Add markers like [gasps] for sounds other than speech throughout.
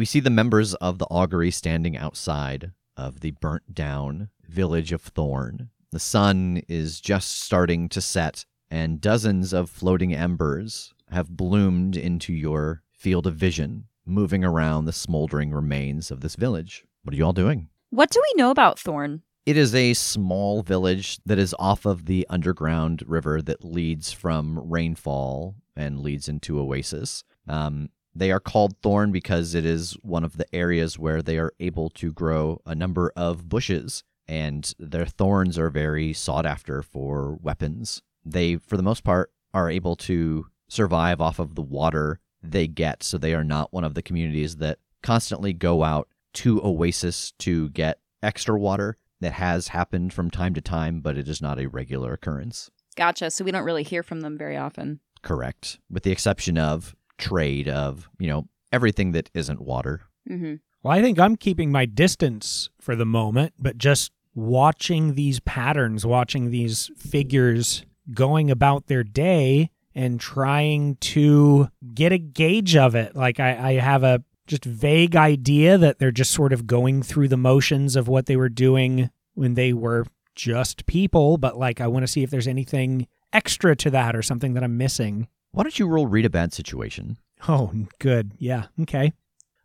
We see the members of the augury standing outside of the burnt down village of Thorn. The sun is just starting to set, and dozens of floating embers have bloomed into your field of vision, moving around the smoldering remains of this village. What are you all doing? What do we know about Thorn? It is a small village that is off of the underground river that leads from Rainfall and leads into Oasis. Um, they are called thorn because it is one of the areas where they are able to grow a number of bushes, and their thorns are very sought after for weapons. They, for the most part, are able to survive off of the water they get, so they are not one of the communities that constantly go out to Oasis to get extra water. That has happened from time to time, but it is not a regular occurrence. Gotcha. So we don't really hear from them very often. Correct. With the exception of trade of, you know, everything that isn't water. Mm-hmm. Well, I think I'm keeping my distance for the moment, but just watching these patterns, watching these figures going about their day and trying to get a gauge of it. Like I, I have a just vague idea that they're just sort of going through the motions of what they were doing when they were just people, but like I want to see if there's anything extra to that or something that I'm missing. Why don't you roll read a bad situation? Oh, good. Yeah. Okay.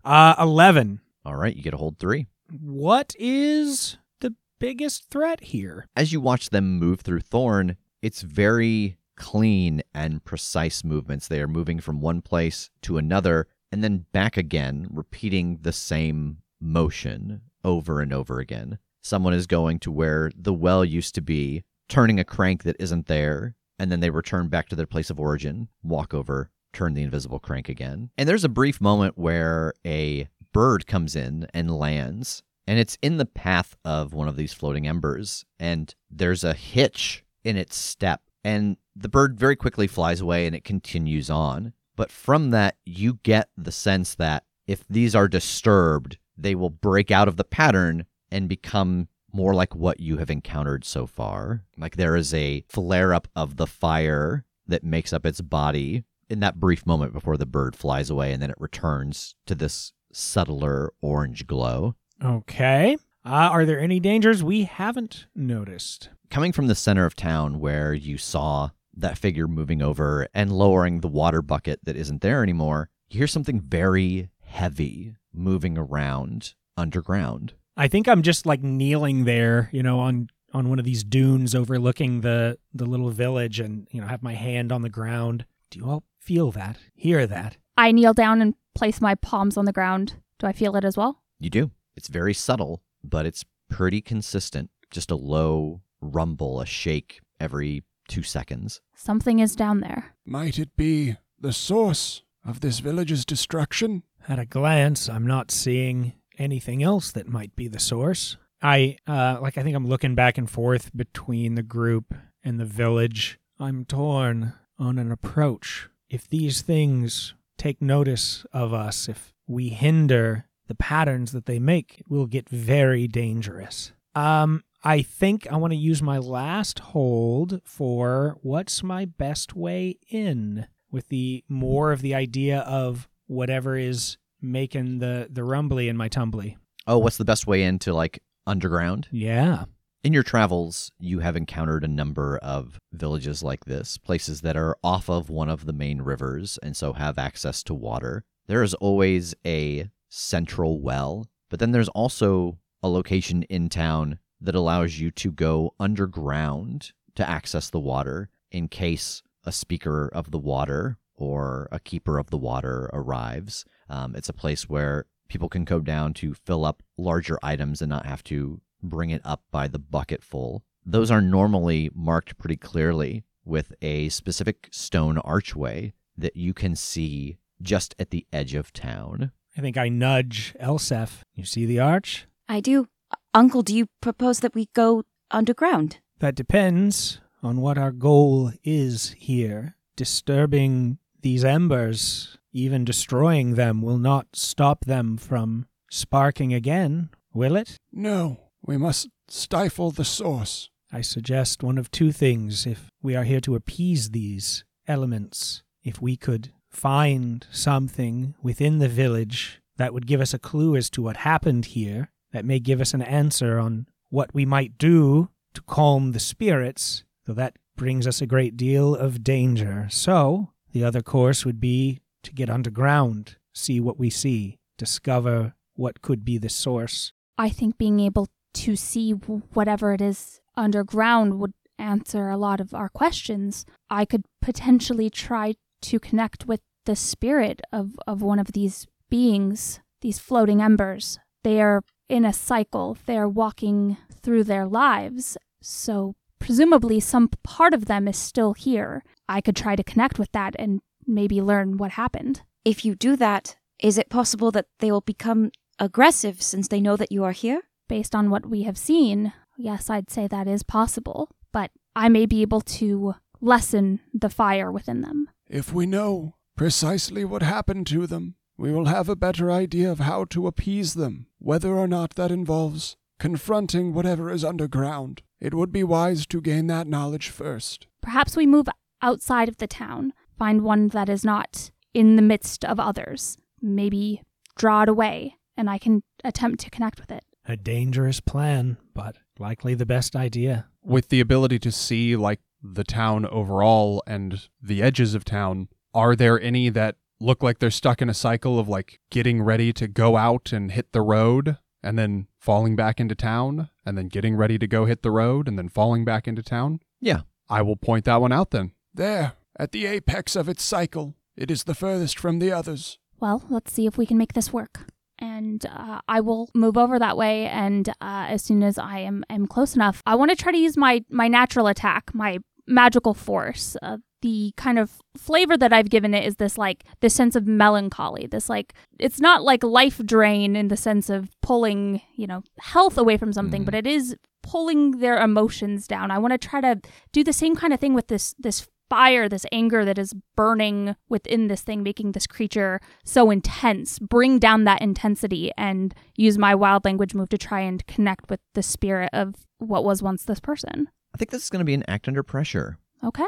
Uh 11. All right, you get a hold three. What is the biggest threat here? As you watch them move through Thorn, it's very clean and precise movements. They are moving from one place to another and then back again, repeating the same motion over and over again. Someone is going to where the well used to be, turning a crank that isn't there, and then they return back to their place of origin, walk over, turn the invisible crank again. And there's a brief moment where a bird comes in and lands, and it's in the path of one of these floating embers, and there's a hitch in its step, and the bird very quickly flies away and it continues on. But from that, you get the sense that if these are disturbed, they will break out of the pattern and become more like what you have encountered so far. Like there is a flare up of the fire that makes up its body in that brief moment before the bird flies away and then it returns to this subtler orange glow. Okay. Uh, are there any dangers we haven't noticed? Coming from the center of town where you saw that figure moving over and lowering the water bucket that isn't there anymore, you hear something very heavy moving around underground. I think I'm just like kneeling there, you know, on on one of these dunes overlooking the the little village and, you know, have my hand on the ground. Do you all feel that? Hear that? I kneel down and place my palms on the ground. Do I feel it as well? You do. It's very subtle, but it's pretty consistent. Just a low rumble, a shake every two seconds. Something is down there. Might it be the source of this village's destruction? At a glance, I'm not seeing anything else that might be the source. I uh like I think I'm looking back and forth between the group and the village. I'm torn on an approach. If these things take notice of us, if we hinder the patterns that they make, it will get very dangerous. Um I think I want to use my last hold for what's my best way in with the more of the idea of whatever is making the the rumbly in my tumbly. Oh, what's the best way into like underground? Yeah. In your travels, you have encountered a number of villages like this, places that are off of one of the main rivers and so have access to water. There is always a central well. But then there's also a location in town that allows you to go underground to access the water in case a speaker of the water or a keeper of the water arrives. Um, it's a place where people can go down to fill up larger items and not have to bring it up by the bucket full. Those are normally marked pretty clearly with a specific stone archway that you can see just at the edge of town. I think I nudge Elsef. You see the arch? I do. Uncle, do you propose that we go underground? That depends on what our goal is here. Disturbing these embers, even destroying them, will not stop them from sparking again, will it? No, we must stifle the source. I suggest one of two things if we are here to appease these elements. If we could find something within the village that would give us a clue as to what happened here, that may give us an answer on what we might do to calm the spirits, though that brings us a great deal of danger. So, the other course would be to get underground, see what we see, discover what could be the source. I think being able to see whatever it is underground would answer a lot of our questions. I could potentially try to connect with the spirit of, of one of these beings, these floating embers. They are in a cycle, they are walking through their lives. So, presumably, some part of them is still here. I could try to connect with that and maybe learn what happened. If you do that, is it possible that they will become aggressive since they know that you are here? Based on what we have seen, yes, I'd say that is possible. But I may be able to lessen the fire within them. If we know precisely what happened to them, we will have a better idea of how to appease them, whether or not that involves confronting whatever is underground. It would be wise to gain that knowledge first. Perhaps we move outside of the town, find one that is not in the midst of others, maybe draw it away, and I can attempt to connect with it. A dangerous plan, but likely the best idea. With the ability to see, like, the town overall and the edges of town, are there any that look like they're stuck in a cycle of, like, getting ready to go out and hit the road and then falling back into town and then getting ready to go hit the road and then falling back into town? Yeah. I will point that one out then. There, at the apex of its cycle, it is the furthest from the others. Well, let's see if we can make this work. And uh, I will move over that way, and uh, as soon as I am, am close enough, I want to try to use my, my natural attack, my magical force. Uh, the kind of flavor that I've given it is this like this sense of melancholy. This like it's not like life drain in the sense of pulling you know health away from something, Mm. but it is pulling their emotions down. I want to try to do the same kind of thing with this this fire, this anger that is burning within this thing, making this creature so intense. Bring down that intensity and use my wild language move to try and connect with the spirit of what was once this person. I think this is going to be an act under pressure. Okay.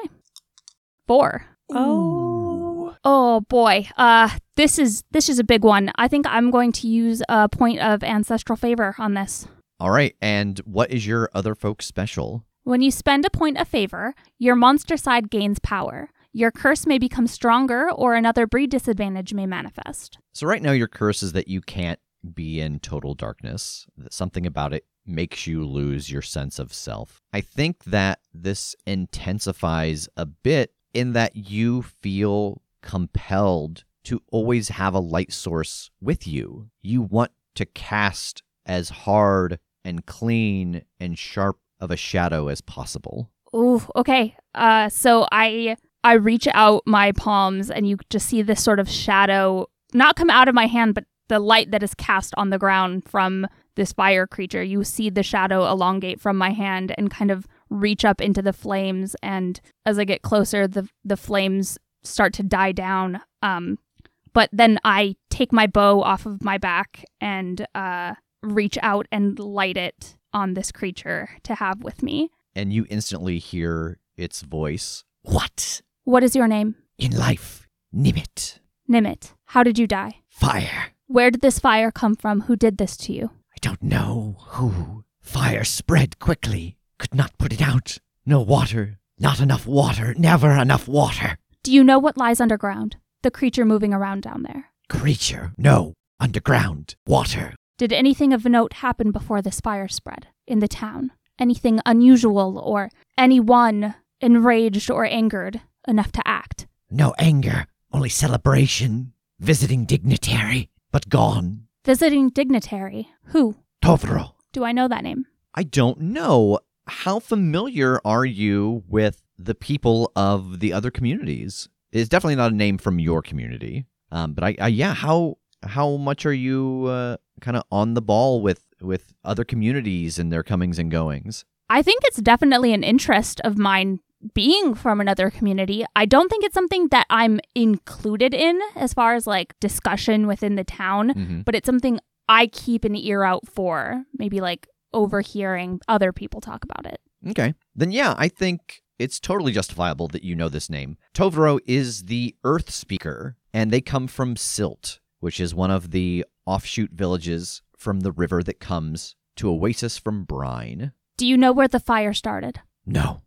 Four. Oh. Oh boy. Uh this is this is a big one. I think I'm going to use a point of ancestral favor on this. All right. And what is your other folks special? When you spend a point of favor, your monster side gains power. Your curse may become stronger or another breed disadvantage may manifest. So right now your curse is that you can't be in total darkness. Something about it makes you lose your sense of self. I think that this intensifies a bit in that you feel compelled to always have a light source with you. You want to cast as hard and clean and sharp of a shadow as possible. Ooh, okay. Uh so I I reach out my palms and you just see this sort of shadow not come out of my hand but the light that is cast on the ground from this fire creature. You see the shadow elongate from my hand and kind of reach up into the flames and as I get closer the the flames start to die down. Um but then I take my bow off of my back and uh reach out and light it on this creature to have with me. And you instantly hear its voice. What? What is your name? In life, Nimit. Nimit. How did you die? Fire. Where did this fire come from? Who did this to you? I don't know who. Fire spread quickly. Could not put it out. No water. Not enough water. Never enough water. Do you know what lies underground? The creature moving around down there. Creature. No. underground, water. Did anything of note happen before this fire spread in the town? Anything unusual or anyone enraged or angered enough to act? No anger, only celebration. Visiting dignitary, but gone. Visiting dignitary. Who? Tovro. Do I know that name? I don't know. How familiar are you with the people of the other communities? It's definitely not a name from your community. Um, but I, I, yeah, how how much are you uh, kind of on the ball with with other communities and their comings and goings? I think it's definitely an interest of mine being from another community. I don't think it's something that I'm included in as far as like discussion within the town, Mhm. but it's something I keep an ear out for, maybe like overhearing other people talk about it. Okay. Then yeah, I think it's totally justifiable that you know this name. Tovro is the Earth Speaker, and they come from Silt, which is one of the offshoot villages from the river that comes to Oasis from Brine. Do you know where the fire started? No.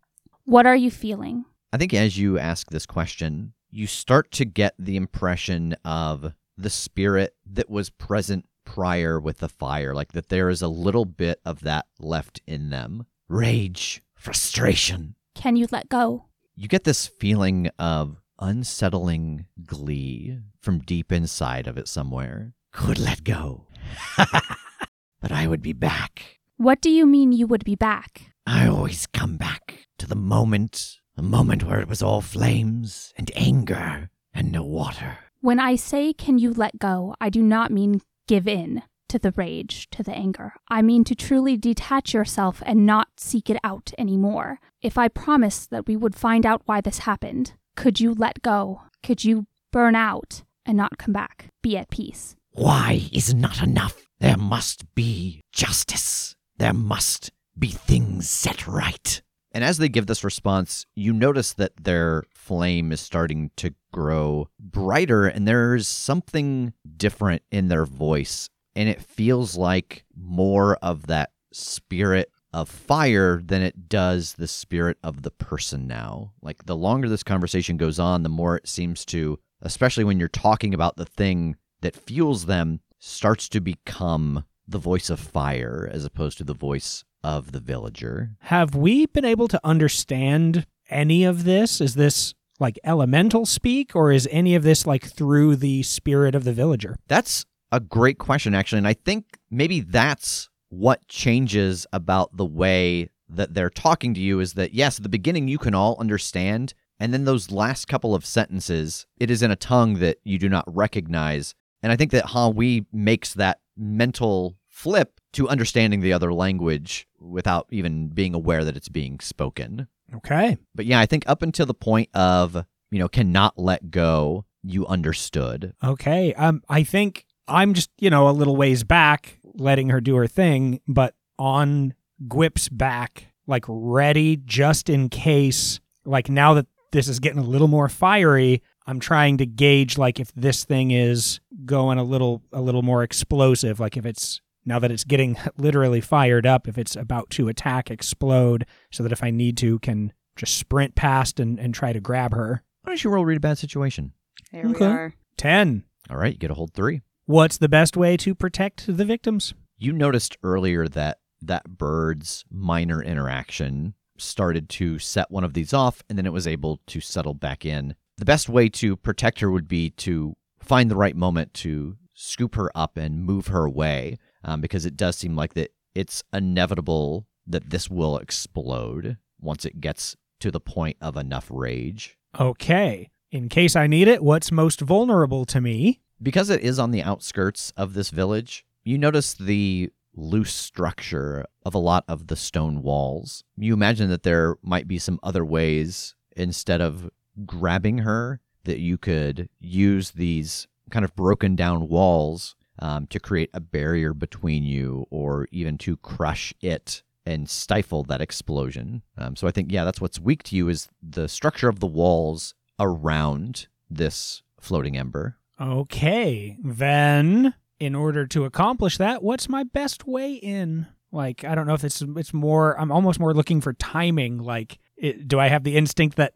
What are you feeling? I think as you ask this question, you start to get the impression of the spirit that was present prior with the fire, like that there is a little bit of that left in them. Rage, frustration. Can you let go? You get this feeling of unsettling glee from deep inside of it somewhere. Could let go. [laughs] but I would be back. What do you mean you would be back? I always come back to the moment, the moment where it was all flames and anger and no water. When I say can you let go, I do not mean give in to the rage, to the anger. I mean to truly detach yourself and not seek it out anymore. If I promised that we would find out why this happened, could you let go? Could you burn out and not come back? Be at peace. Why is not enough? There must be justice. There must be things set right. And as they give this response, you notice that their flame is starting to grow brighter, and there's something different in their voice. And it feels like more of that spirit of fire than it does the spirit of the person now. Like the longer this conversation goes on, the more it seems to, especially when you're talking about the thing that fuels them, starts to become the voice of fire as opposed to the voice of the villager. Have we been able to understand any of this? Is this like elemental speak, or is any of this like through the spirit of the villager? That's a great question, actually. And I think maybe that's what changes about the way that they're talking to you is that, yes, at the beginning you can all understand. And then those last couple of sentences, it is in a tongue that you do not recognize. And I think that Hanwi makes that mental flip to understanding the other language without even being aware that it's being spoken. Okay. But yeah, I think up until the point of, you know, cannot let go, you understood. Okay. Um, I think I'm just, you know, a little ways back, letting her do her thing, but on Gwip's back, like ready just in case. Like now that this is getting a little more fiery, I'm trying to gauge like if this thing is going a little a little more explosive, like if it's now that it's getting [laughs] literally fired up, if it's about to attack, explode, so that if I need to, can just sprint past and, and try to grab her. Why don't you roll read a bad situation? There Okay. we are. 10. All right, you get a hold three. What's the best way to protect the victims? You noticed earlier that that bird's minor interaction started to set one of these off, and then it was able to settle back in. The best way to protect her would be to find the right moment to scoop her up and move her away, um, because it does seem like that it's inevitable that this will explode once it gets to the point of enough rage. Okay. In case I need it, what's most vulnerable to me? Because it is on the outskirts of this village, you notice the loose structure of a lot of the stone walls. You imagine that there might be some other ways instead of grabbing her that you could use these kind of broken down walls um, to create a barrier between you or even to crush it and stifle that explosion. Um, so I think, yeah, that's what's weak to you is the structure of the walls around this floating ember. Okay. Then, in order to accomplish that, what's my best way in? Like, I don't know if it's it's more I'm almost more looking for timing like it, do I have the instinct that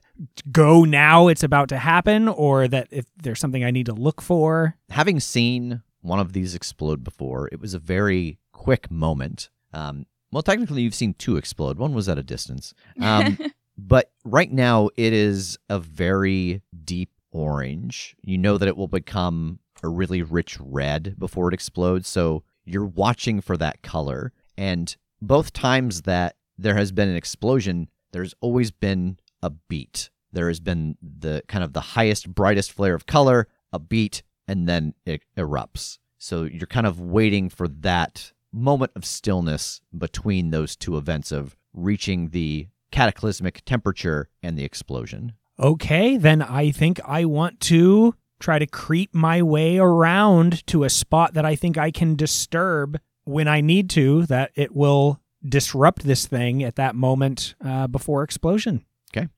go now it's about to happen or that if there's something I need to look for? having seen one of these explode before. It was a very quick moment. Um, well, technically, you've seen two explode. One was at a distance. Um, [laughs] but right now, it is a very deep orange. You know that it will become a really rich red before it explodes. So you're watching for that color. And both times that there has been an explosion, there's always been a beat. There has been the kind of the highest, brightest flare of color, a beat, and then it erupts. So you're kind of waiting for that moment of stillness between those two events of reaching the cataclysmic temperature and the explosion. Okay, then I think I want to try to creep my way around to a spot that I think I can disturb when I need to, that it will disrupt this thing at that moment uh, before explosion. Okay.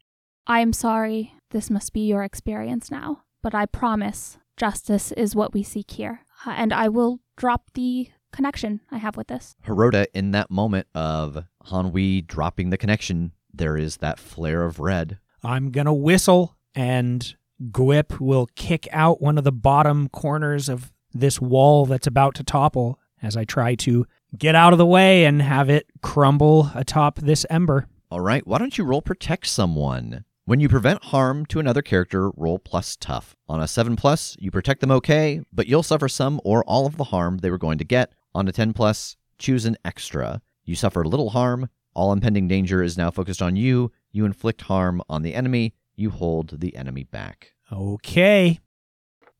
I am sorry this must be your experience now, but I promise justice is what we seek here. Uh, and I will drop the connection I have with this. Heroda, in that moment of Hanwi dropping the connection, there is that flare of red. I'm going to whistle, and Gwip will kick out one of the bottom corners of this wall that's about to topple as I try to get out of the way and have it crumble atop this ember. All right, why don't you roll protect someone? When you prevent harm to another character, roll plus tough. On a 7 plus, you protect them okay, but you'll suffer some or all of the harm they were going to get. On a 10 plus, choose an extra. You suffer little harm, all impending danger is now focused on you. You inflict harm on the enemy, you hold the enemy back. Okay.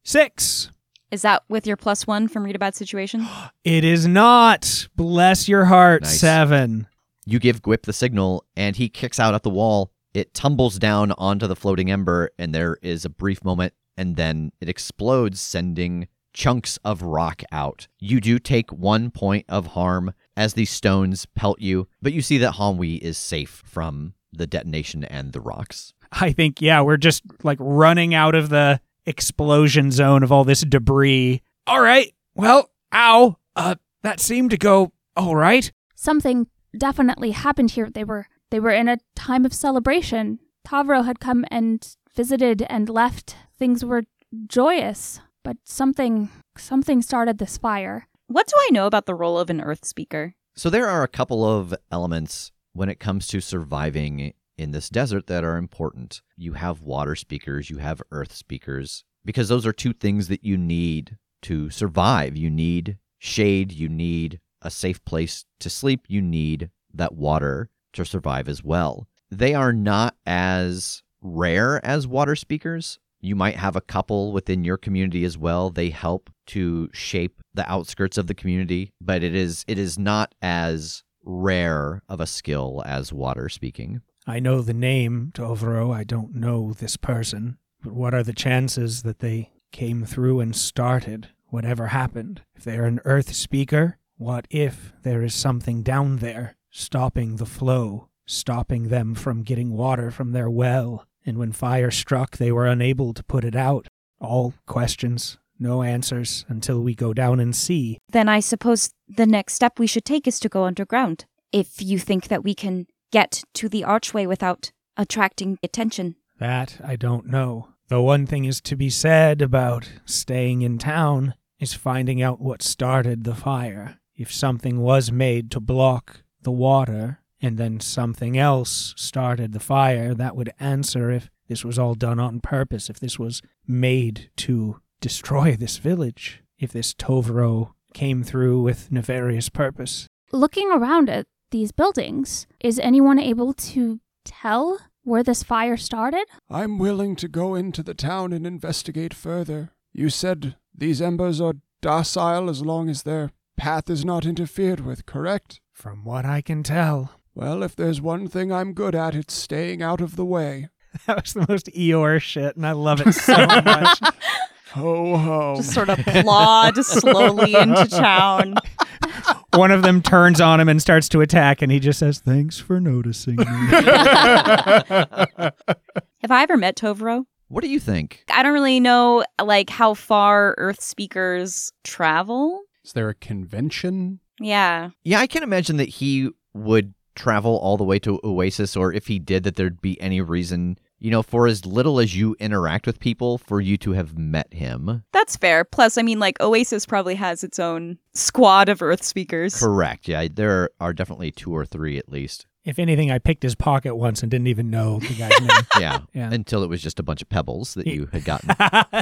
Six. Is that with your plus one from Read a Bad Situation? [gasps] It is not. Bless your heart. Nice. Seven. You give Gwip the signal, and he kicks out at the wall. It tumbles down onto the floating ember, and there is a brief moment, and then it explodes, sending chunks of rock out. You do take one point of harm as these stones pelt you, but you see that Hanwi is safe from the detonation and the rocks. I think, yeah, we're just like running out of the explosion zone of all this debris. All right. Well, ow. Uh, that seemed to go all right. Something definitely happened here. They were they were in a time of celebration. Tovro had come and visited and left. Things were joyous, but something something started this fire. What do I know about the role of an Earth Speaker? So there are a couple of elements when it comes to surviving in this desert that are important. You have water speakers, you have earth speakers, because those are two things that you need to survive. You need shade, you need a safe place to sleep, you need that water to survive as well. They are not as rare as water speakers. You might have a couple within your community as well. They help to shape the outskirts of the community, but it is it is not as rare of a skill as water speaking. I know the name, Tovro. I don't know this person. But what are the chances that they came through and started whatever happened? If they are an earth speaker, what if there is something down there stopping the flow, stopping them from getting water from their well? And when fire struck, they were unable to put it out. All questions, no answers until we go down and see. Then I suppose the next step we should take is to go underground. If you think that we can get to the archway without attracting attention. That I don't know. The one thing is to be said about staying in town is finding out what started the fire. If something was made to block the water, and then something else started the fire, that would answer if this was all done on purpose, if this was made to destroy this village, if this Tovro came through with nefarious purpose. Looking around at these buildings, is anyone able to tell where this fire started? I'm willing to go into the town and investigate further. You said these embers are docile as long as their path is not interfered with, correct? From what I can tell, Well, if there's one thing I'm good at, it's staying out of the way. [laughs] that was the most Eeyore shit, and I love it so [laughs] much. Ho ho. Just sort of plod slowly into town. [laughs] [laughs] One of them turns on him and starts to attack, and he just says, Thanks for noticing me. [laughs] Have I ever met Tovro? What do you think? I don't really know like how far Earth speakers travel. Is there a convention? Yeah. Yeah, I can't imagine that he would travel all the way to Oasis, or if he did, that there'd be any reason. You know, for as little as you interact with people, for you to have met him. That's fair. Plus, I mean, like Oasis probably has its own squad of Earth speakers. Correct. Yeah, there are definitely two or three at least. If anything, I picked his pocket once and didn't even know the guy's name. [laughs] Yeah. Yeah. Until it was just a bunch of pebbles that you had gotten.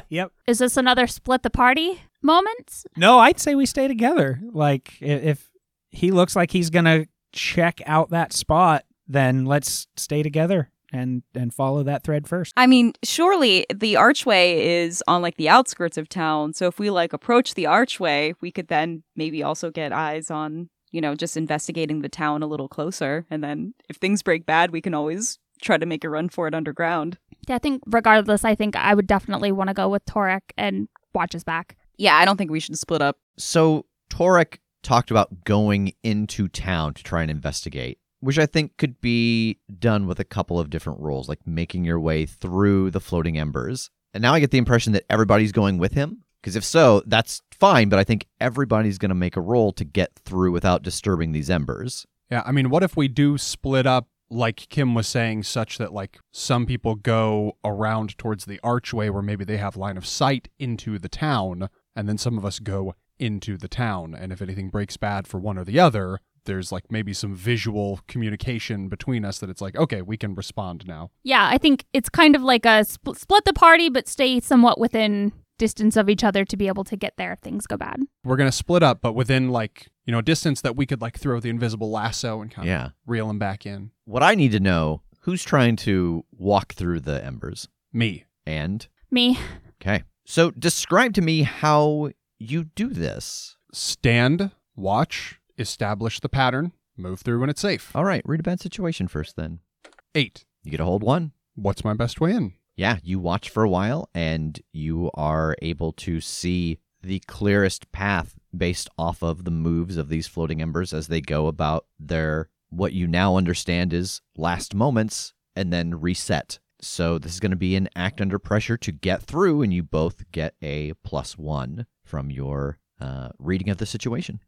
[laughs] yep. Is this another split the party moment? No, I'd say we stay together. Like if he looks like he's gonna check out that spot, then let's stay together and and follow that thread first. I mean, surely the archway is on like the outskirts of town. So if we like approach the archway, we could then maybe also get eyes on, you know, just investigating the town a little closer. And then if things break bad, we can always try to make a run for it underground. Yeah, I think regardless, I think I would definitely want to go with Torek and watch his back. Yeah, I don't think we should split up. So Torek talked about going into town to try and investigate, which I think could be done with a couple of different rules, like making your way through the floating embers. And now I get the impression that everybody's going with him. Because if so, that's fine, but I think everybody's going to make a roll to get through without disturbing these embers. Yeah, I mean, what if we do split up, like Kim was saying, such that like some people go around towards the archway where maybe they have line of sight into the town, and then some of us go into the town. And if anything breaks bad for one or the other, there's like maybe some visual communication between us that it's like, okay, we can respond now. Yeah, I think it's kind of like a spl- split the party, but stay somewhat within distance of each other to be able to get there if things go bad. We're gonna split up, but within like you know distance that we could like throw the invisible lasso and kind of Yeah. reel him back in. What I need to know who's trying to walk through the embers? Me. And, Me, okay. So describe to me how you do this. Stand, watch, establish the pattern, move through when it's safe. All right, read a bad situation first then. Eight. You get a hold one. What's my best way in? yeah, you watch for a while and you are able to see the clearest path based off of the moves of these floating embers as they go about their what you now understand is last moments and then reset. So this is going to be an act under pressure to get through, and you both get a plus one from your uh, reading of the situation.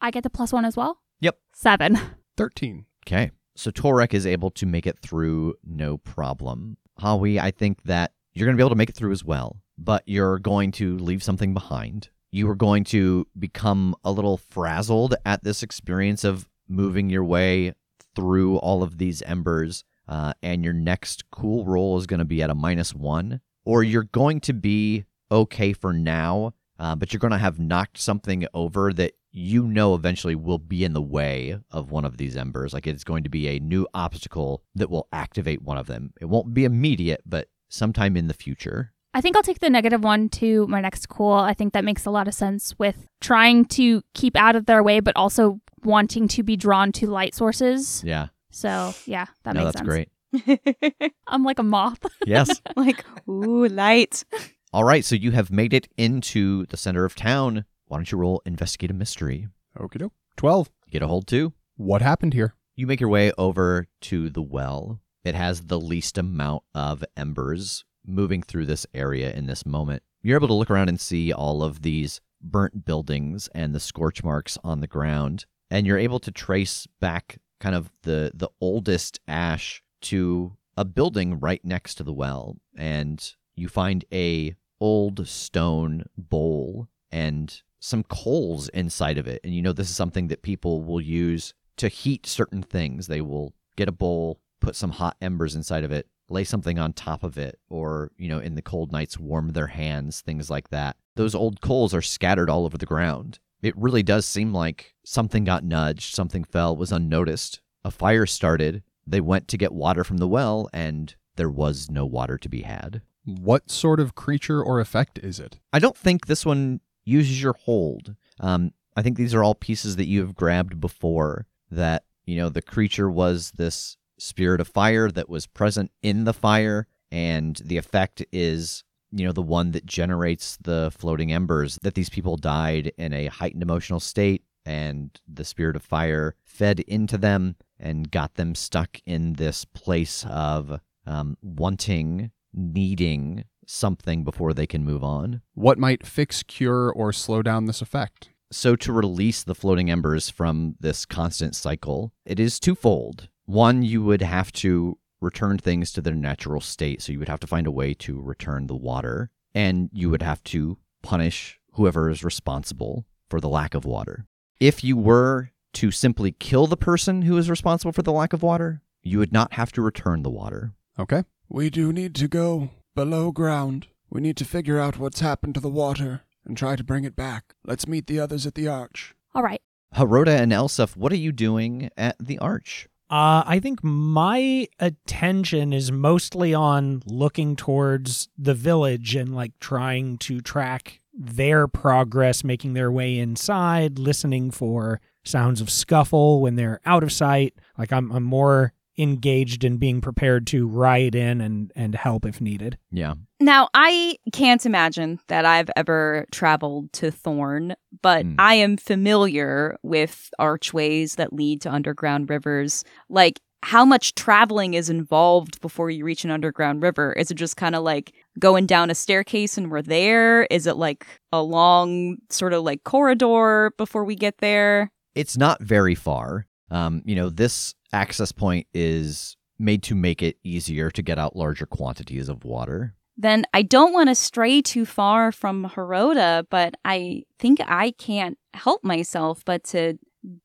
I get the plus one as well. Yep. Seven. 13. Okay. So Torek is able to make it through no problem. Hanwi, I think that you're going to be able to make it through as well, but you're going to leave something behind. You are going to become a little frazzled at this experience of moving your way through all of these embers, uh, and your next cool roll is going to be at a minus one, or you're going to be okay for now, uh, but you're going to have knocked something over that you know eventually will be in the way of one of these embers. Like it's going to be a new obstacle that will activate one of them. It won't be immediate, but sometime in the future. I think I'll take the negative one to my next cool. I think that makes a lot of sense with trying to keep out of their way, but also wanting to be drawn to light sources. Yeah. So yeah, that makes sense. no, makes that's sense. great. [laughs] I'm like a moth. [laughs] Yes. like, ooh, light. All right. So you have made it into the center of town. Why don't you roll investigate a mystery? Okie doke. 12. Get a hold two. What happened here? You make your way over to the well. It has the least amount of embers moving through this area in this moment. You're able to look around and see all of these burnt buildings and the scorch marks on the ground, and you're able to trace back kind of the the oldest ash to a building right next to the well, and you find a old stone bowl and some coals inside of it. And you know this is something that people will use to heat certain things. They will get a bowl, put some hot embers inside of it, lay something on top of it, or, you know, in the cold nights, warm their hands, things like that. Those old coals are scattered all over the ground. It really does seem like something got nudged, something fell, was unnoticed. A fire started. They went to get water from the well, and there was no water to be had. What sort of creature or effect is it? I don't think this one uses your hold. Um, I think these are all pieces that you have grabbed before. That you know the creature was this spirit of fire that was present in the fire, and the effect is you know the one that generates the floating embers. That these people died in a heightened emotional state, and the spirit of fire fed into them and got them stuck in this place of um, wanting, needing something before they can move on. What might fix, cure, or slow down this effect? So, to release the floating embers from this constant cycle, it is twofold. One, you would have to return things to their natural state. So you would have to find a way to return the water, and you would have to punish whoever is responsible for the lack of water. If you were to simply kill the person who is responsible for the lack of water, you would not have to return the water. Okay. We do need to go below ground. We need to figure out what's happened to the water and try to bring it back. Let's meet the others at the arch. All right. Heroda and Elsef, what are you doing at the arch? Uh, I think my attention is mostly on looking towards the village and like trying to track their progress, making their way inside, listening for sounds of scuffle when they're out of sight. Like I'm, I'm more engaged in being prepared to ride in and, and help if needed. Yeah. Now, I can't imagine that I've ever traveled to Thorn, but Hmm. I am familiar with archways that lead to underground rivers. Like, how much traveling is involved before you reach an underground river? Is it just kind of like going down a staircase and we're there? Is it like a long sort of like corridor before we get there? It's not very far. Um, you know, this access point is made to make it easier to get out larger quantities of water. then I don't want to stray too far from Heroda, but I think I can't help myself but to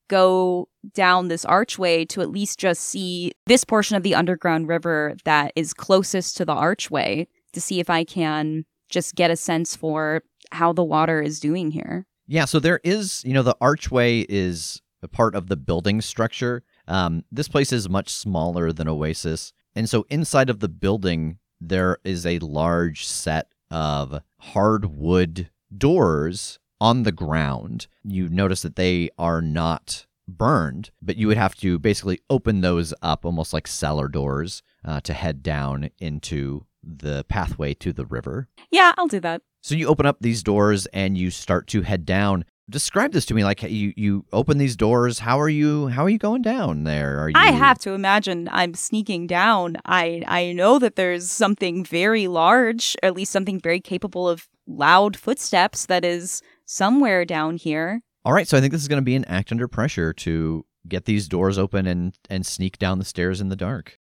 go down this archway to at least just see this portion of the underground river that is closest to the archway to see if I can just get a sense for how the water is doing here. Yeah, so there is, you know, the archway is a part of the building structure. Um, this place is much smaller than Oasis. And so inside of the building, there is a large set of hardwood doors on the ground. You notice that they are not burned, but you would have to basically open those up almost like cellar doors uh, to head down into the pathway to the river. Yeah, I'll do that. So you open up these doors and you start to head down. Describe this to me like you you open these doors. How are you how are you going down there? Are you I have to imagine I'm sneaking down. I I know that there's something very large, or at least something very capable of loud footsteps that is somewhere down here. All right, so I think this is going to be an act under pressure to get these doors open and and sneak down the stairs in the dark.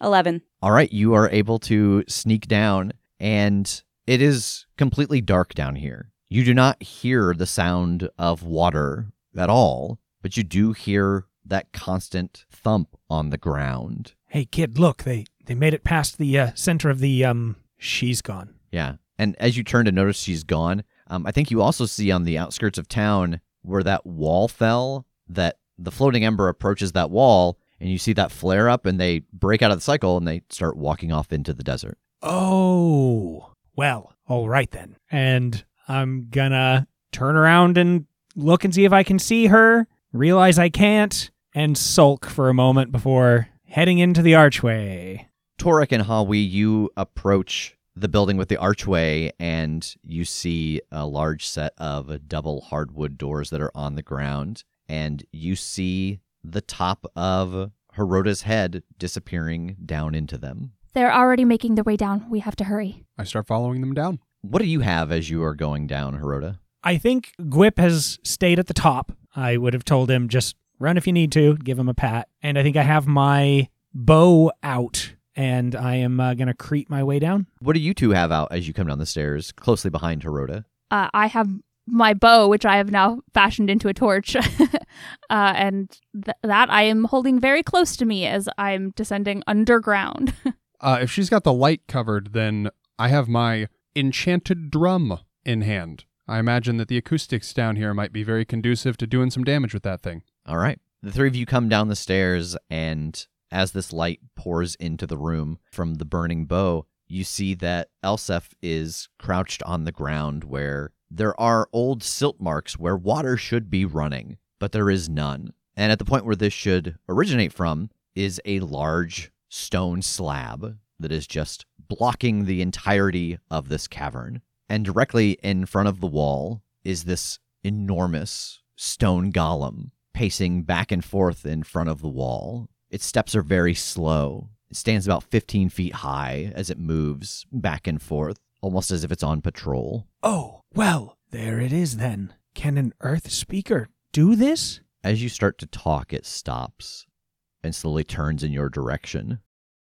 11. All right, you are able to sneak down and it is completely dark down here. You do not hear the sound of water at all, but you do hear that constant thump on the ground. Hey, kid, look, they, they made it past the uh, center of the, um, she's gone. Yeah. And as you turn to notice she's gone, um, I think you also see on the outskirts of town where that wall fell, that the floating ember approaches that wall, and you see that flare up, and they break out of the cycle and they start walking off into the desert. Oh, well, all right then. And I'm gonna turn around and look and see if I can see her, realize I can't, and sulk for a moment before heading into the archway. Torek and Hanwi, you approach the building with the archway, and you see a large set of double hardwood doors that are on the ground, and you see the top of Heroda's head disappearing down into them. They're already making their way down. We have to hurry. I start following them down. What do you have as you are going down, Heroda? I think Gwip has stayed at the top. I would have told him just run if you need to, give him a pat. And I think I have my bow out and I am uh, going to creep my way down. What do you two have out as you come down the stairs, closely behind Heroda? Uh, I have my bow, which I have now fashioned into a torch, [laughs] uh, and th- that I am holding very close to me as I'm descending underground. [laughs] Uh, if she's got the light covered, then I have my enchanted drum in hand. I imagine that the acoustics down here might be very conducive to doing some damage with that thing. All right. The three of you come down the stairs, and as this light pours into the room from the burning bow, you see that Elsef is crouched on the ground where there are old silt marks where water should be running, but there is none. And at the point where this should originate from is a large stone slab that is just blocking the entirety of this cavern. And directly in front of the wall is this enormous stone golem pacing back and forth in front of the wall. Its steps are very slow. It stands about 15 feet high as it moves back and forth, almost as if it's on patrol. Oh, well, there it is then. Can an earth speaker do this? As you start to talk, it stops and slowly turns in your direction.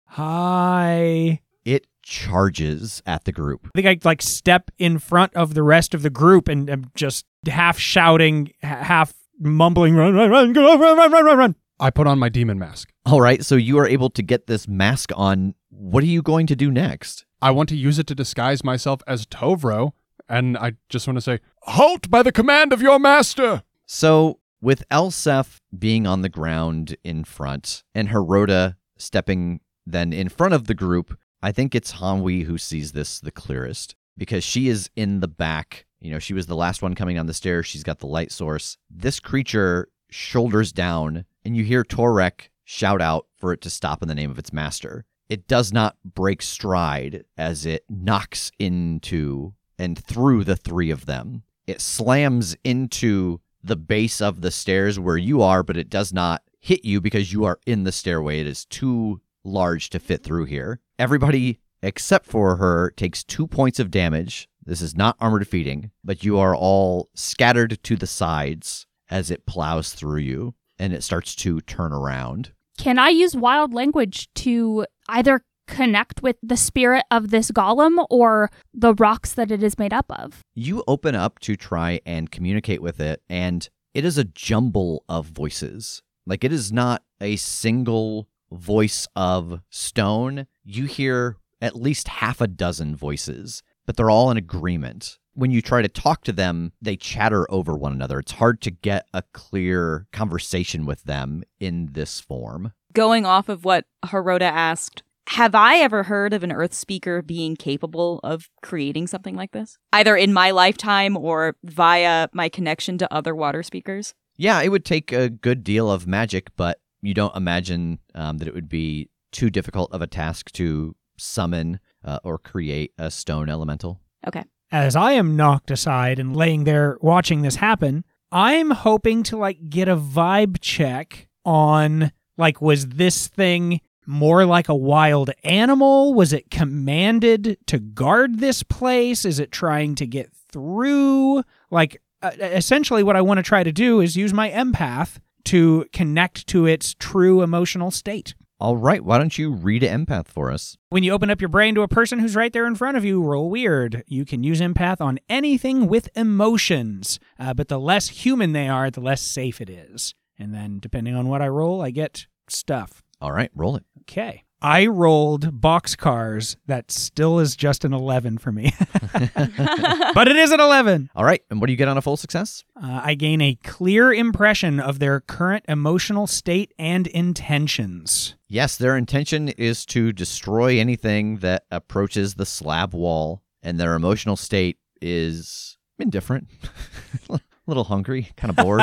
Hi. It charges at the group. I think I like step in front of the rest of the group and am just half shouting, half mumbling, run, run, run, go, run, run, run, run, run. I put on my demon mask. All right, so you are able to get this mask on. What are you going to do next? I want to use it to disguise myself as Tovro, and I just want to say, Halt by the command of your master! So, with Elsef being on the ground in front and Heroda stepping then in front of the group, I think it's Hanwi who sees this the clearest because she is in the back. You know, she was the last one coming down the stairs. She's got the light source. This creature shoulders down, and you hear Torek shout out for it to stop in the name of its master. It does not break stride as it knocks into and through the three of them. It slams into the base of the stairs where you are, but it does not hit you because you are in the stairway. It is too large to fit through here. Everybody except for her takes two points of damage. This is not armor defeating, but you are all scattered to the sides as it plows through you and it starts to turn around. Can I use wild language to either connect with the spirit of this golem or the rocks that it is made up of? You open up to try and communicate with it, and it is a jumble of voices. Like it is not a single voice of stone. You hear at least half a dozen voices, but they're all in agreement. When you try to talk to them, they chatter over one another. It's hard to get a clear conversation with them in this form. Going off of what Heroda asked, have I ever heard of an Earth speaker being capable of creating something like this? Either in my lifetime or via my connection to other water speakers? Yeah, it would take a good deal of magic, but you don't imagine um, that it would be too difficult of a task to summon uh, or create a stone elemental. Okay. As I am knocked aside and laying there watching this happen, I'm hoping to like get a vibe check on like was this thing more like a wild animal? Was it commanded to guard this place? Is it trying to get through? Like uh, essentially what I want to try to do is use my empath to connect to its true emotional state. All right, why don't you read an empath for us? When you open up your brain to a person who's right there in front of you, roll weird. You can use empath on anything with emotions, uh, but the less human they are, the less safe it is. And then, depending on what I roll, I get stuff. All right, roll it. Okay. I rolled boxcars. That still is just an 11 for me. [laughs] but it is an 11. All right, and what do you get on a full success? Uh, I gain a clear impression of their current emotional state and intentions. Yes, their intention is to destroy anything that approaches the slab wall, and their emotional state is indifferent. [laughs] a little hungry, kind of bored.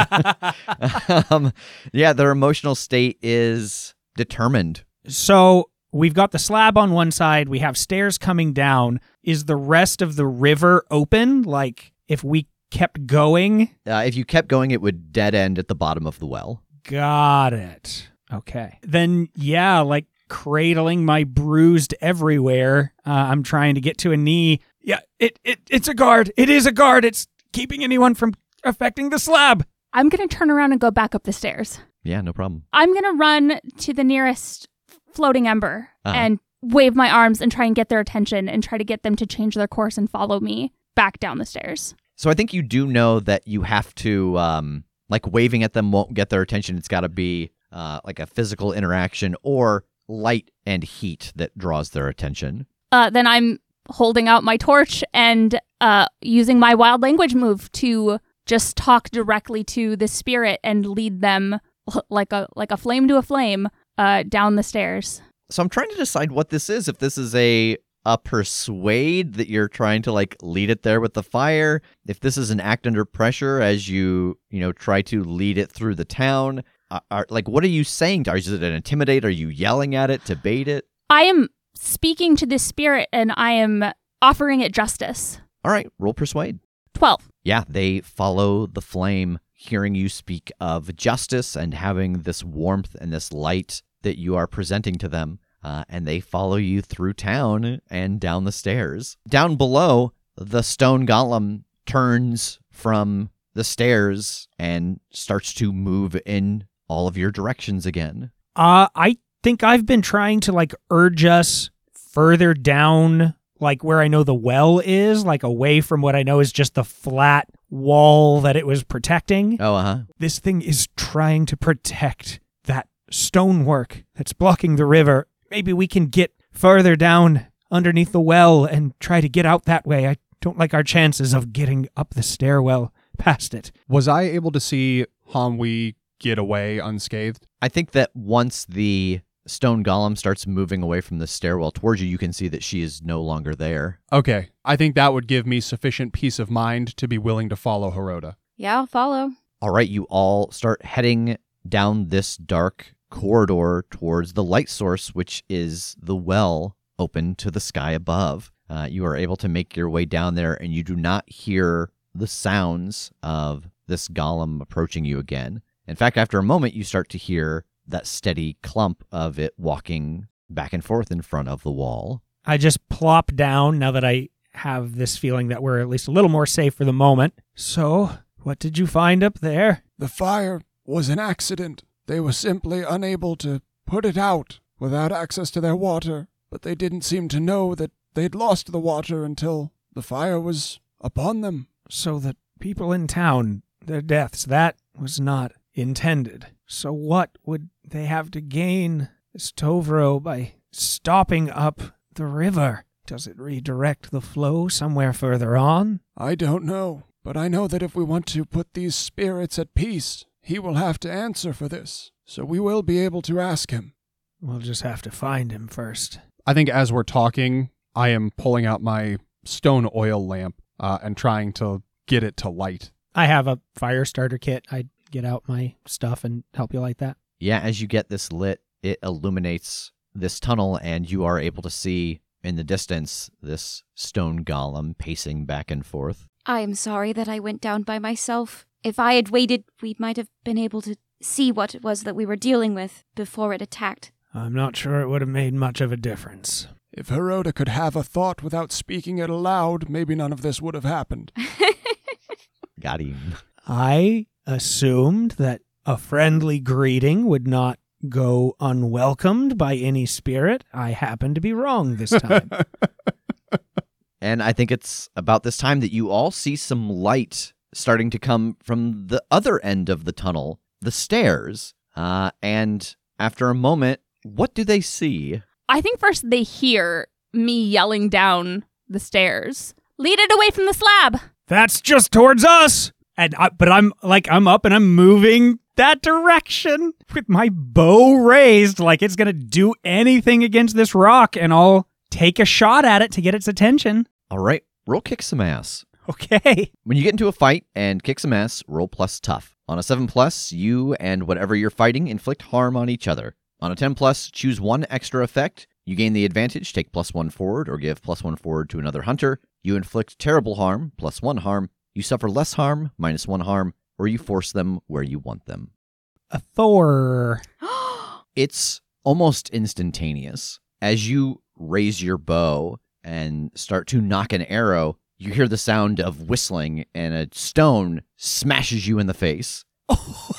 [laughs] um, yeah, their emotional state is determined. So we've got the slab on one side, we have stairs coming down. Is the rest of the river open? Like if we kept going? Uh, if you kept going, it would dead end at the bottom of the well. Got it. Okay. Then, yeah, like cradling my bruised everywhere. Uh, I'm trying to get to a knee. Yeah, it, it it's a guard. It is a guard. It's keeping anyone from affecting the slab. I'm going to turn around and go back up the stairs. Yeah, no problem. I'm going to run to the nearest floating ember Uh-huh. and wave my arms and try and get their attention and try to get them to change their course and follow me back down the stairs. So I think you do know that you have to, um, like, waving at them won't get their attention. It's got to be uh, like a physical interaction or light and heat that draws their attention. Uh, then I'm holding out my torch and uh, using my wild language move to just talk directly to the spirit and lead them like a like a flame to a flame uh, down the stairs. So I'm trying to decide what this is. If this is a a persuade that you're trying to like lead it there with the fire, if this is an act under pressure as you you know try to lead it through the town, uh, are, like what are you saying? to Is it an intimidate? Are you yelling at it to bait it? I am speaking to this spirit and I am offering it justice. All right, roll persuade. 12. Yeah, they follow the flame, hearing you speak of justice and having this warmth and this light that you are presenting to them. Uh, and they follow you through town and down the stairs. Down below, the stone golem turns from the stairs and starts to move in all of your directions again. Uh, I think I've been trying to like urge us further down, like where I know the well is, like away from what I know is just the flat wall that it was protecting. Oh, uh huh. This thing is trying to protect that stonework that's blocking the river. Maybe we can get further down underneath the well and try to get out that way. I don't like our chances of getting up the stairwell past it. Was I able to see Hanwi get away unscathed? I think that once the stone golem starts moving away from the stairwell towards you, you can see that she is no longer there. Okay, I think that would give me sufficient peace of mind to be willing to follow Heroda. Yeah, I'll follow. All right, you all start heading down this dark corridor towards the light source, which is the well open to the sky above. Uh, you are able to make your way down there, and you do not hear the sounds of this golem approaching you again. In fact, after a moment, you start to hear that steady clump of it walking back and forth in front of the wall. I just plop down now that I have this feeling that we're at least a little more safe for the moment. So, what did you find up there? The fire was an accident. They were simply unable to put it out without access to their water, but they didn't seem to know that they'd lost the water until the fire was upon them. So that people in town, their deaths, that was not intended. So what would they have to gain, this Tovro, by stopping up the river? Does it redirect the flow somewhere further on? I don't know, but I know that if we want to put these spirits at peace, he will have to answer for this. So we will be able to ask him. We'll just have to find him first. I think as we're talking, I am pulling out my stone oil lamp uh, and trying to get it to light. I have a fire starter kit. I get out my stuff and help you light that. Yeah, as you get this lit, it illuminates this tunnel, and you are able to see in the distance this stone golem pacing back and forth. I am sorry that I went down by myself. If I had waited, we might have been able to see what it was that we were dealing with before it attacked. I'm not sure it would have made much of a difference. If Heroda could have a thought without speaking it aloud, maybe none of this would have happened. [laughs] Got him. I assumed that a friendly greeting would not go unwelcomed by any spirit. I happen to be wrong this time. [laughs] And I think it's about this time that you all see some light starting to come from the other end of the tunnel, the stairs. Uh, and after a moment, what do they see? I think first they hear me yelling down the stairs. Lead it away from the slab. That's just towards us. And I, but I'm like I'm up and I'm moving that direction with my bow raised like it's going to do anything against this rock and I'll take a shot at it to get its attention. All right, roll kick some ass. Okay. When you get into a fight and kick some ass, roll plus tough. On a 7 plus, you and whatever you're fighting inflict harm on each other. On a 10 plus, choose one extra effect. You gain the advantage, take plus one forward, or give plus one forward to another hunter. You inflict terrible harm, plus one harm. You suffer less harm, minus one harm, or you force them where you want them. A Thor. [gasps] It's almost instantaneous. As you raise your bow and start to nock an arrow, you hear the sound of whistling, and a stone smashes you in the face. [laughs]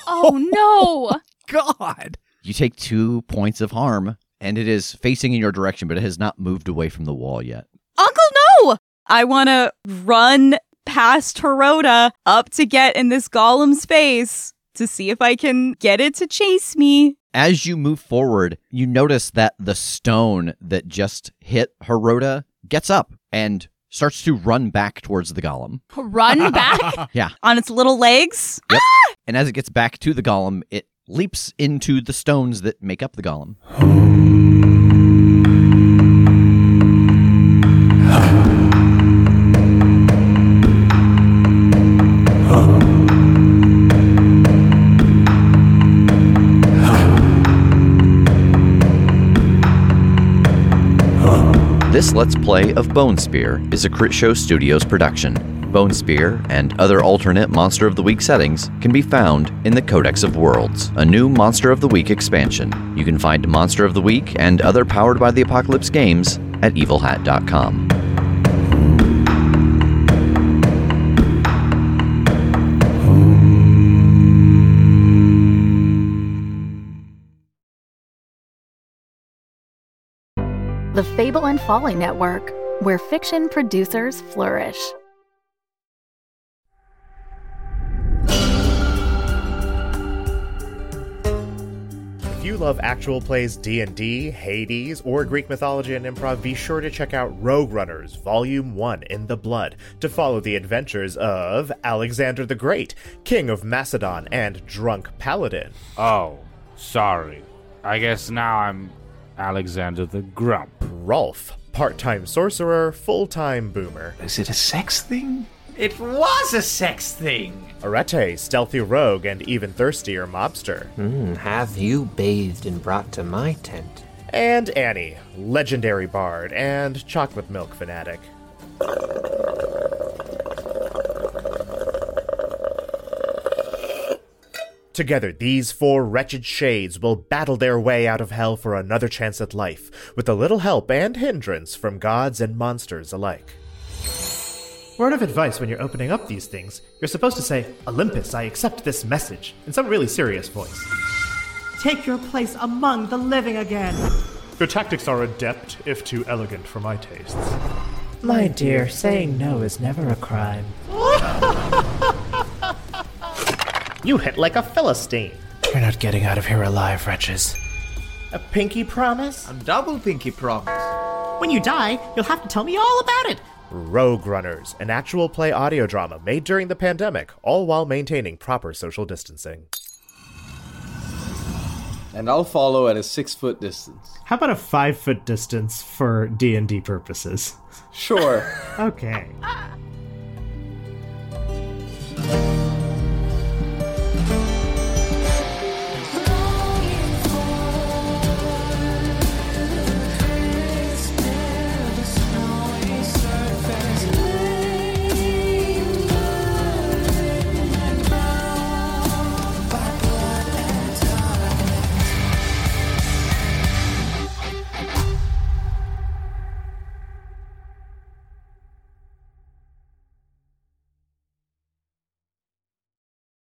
Oh no! [laughs] God. You take two points of harm, and it is facing in your direction, but it has not moved away from the wall yet. Uncle, no! I want to run past Heroda up to get in this golem's face to see if I can get it to chase me. As you move forward, you notice that the stone that just hit Heroda gets up and starts to run back towards the golem. Run [laughs] back. Yeah. On its little legs. Yep. Ah! And as it gets back to the golem, it leaps into the stones that make up the golem. This Let's Play of Bone Spear is a Critshow Studios production. Bone Spear and other alternate Monster of the Week settings can be found in the Codex of Worlds, a new Monster of the Week expansion. You can find Monster of the Week and other Powered by the Apocalypse games at evilhat.com. the Fable and Folly Network, where fiction producers flourish. If you love actual plays D&D, Hades, or Greek mythology and improv, be sure to check out Rogue Runners Volume 1 in the Blood to follow the adventures of Alexander the Great, King of Macedon and Drunk Paladin. Oh, sorry. I guess now I'm Alexander the Grump. Rolf, part-time sorcerer, full-time boomer. Is it a sex thing? It was a sex thing! Arete, stealthy rogue and even thirstier mobster. Hmm, have you bathed and brought to my tent? And Annie, legendary bard and chocolate milk fanatic. Together, these four wretched shades will battle their way out of hell for another chance at life, with a little help and hindrance from gods and monsters alike. Word of advice when you're opening up these things, you're supposed to say, Olympus, I accept this message, in some really serious voice. Take your place among the living again. Your tactics are adept, if too elegant for my tastes. My dear, saying no is never a crime. You hit like a Philistine. You're not getting out of here alive, wretches. A pinky promise? A double pinky promise. When you die, you'll have to tell me all about it. Rogue Runners, an actual play audio drama made during the pandemic, all while maintaining proper social distancing. And I'll follow at a six foot distance. How about a five foot distance for D and D purposes? Sure. [laughs] okay. [laughs]